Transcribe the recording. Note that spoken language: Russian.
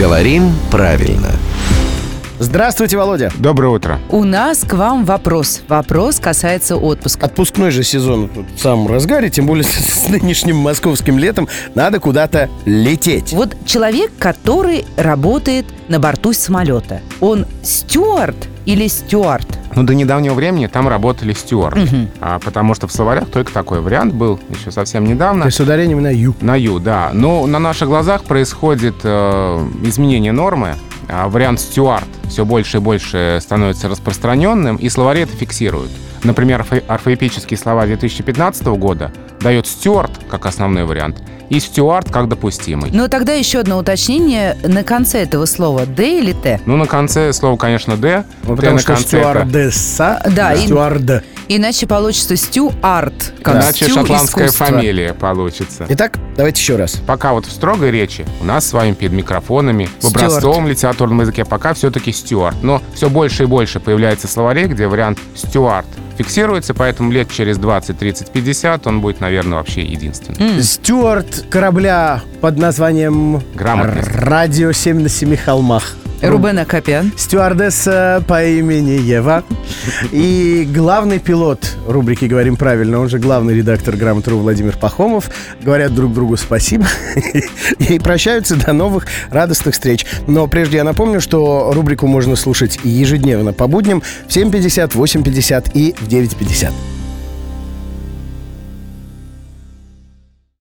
Говорим правильно. Здравствуйте, Володя. Доброе утро. У нас к вам вопрос. Вопрос касается отпуска. Отпускной же сезон тут в самом разгаре, тем более с нынешним московским летом надо куда-то лететь. Вот человек, который работает на борту самолета, он стюард или стюард? Ну, до недавнего времени там работали стюарды. А, потому что в словарях только такой вариант был еще совсем недавно. То есть с ударением на «ю». На Ю, да. Но на наших глазах происходит э, изменение нормы. А вариант стюард все больше и больше становится распространенным, и словари это фиксируют. Например, орфо- орфоэпические слова 2015 года дает стюард как основной вариант и стюард как допустимый. Но тогда еще одно уточнение на конце этого слова. Д или Т? Ну, на конце слово, конечно, «д». Ну, «Т» потому на что стюардесса, Да, и- стюард. Иначе получится стюард. Как Иначе стю шотландская искусства. фамилия получится. Итак, давайте еще раз. Пока вот в строгой речи у нас с вами перед микрофонами, в Стюарт. образцовом литературном языке пока все-таки стюарт. Но все больше и больше появляется словарей, где вариант стюарт фиксируется, поэтому лет через 20, 30, 50 он будет, наверное, вообще единственным. Стюарт корабля под названием. «Радио 7 на семи холмах». Рубен Акопян. Стюардесса по имени Ева и главный пилот рубрики «Говорим правильно», он же главный редактор «Грамотру» Владимир Пахомов, говорят друг другу спасибо и прощаются до новых радостных встреч. Но прежде я напомню, что рубрику можно слушать ежедневно по будням в 7.50, 8.50 и в 9.50.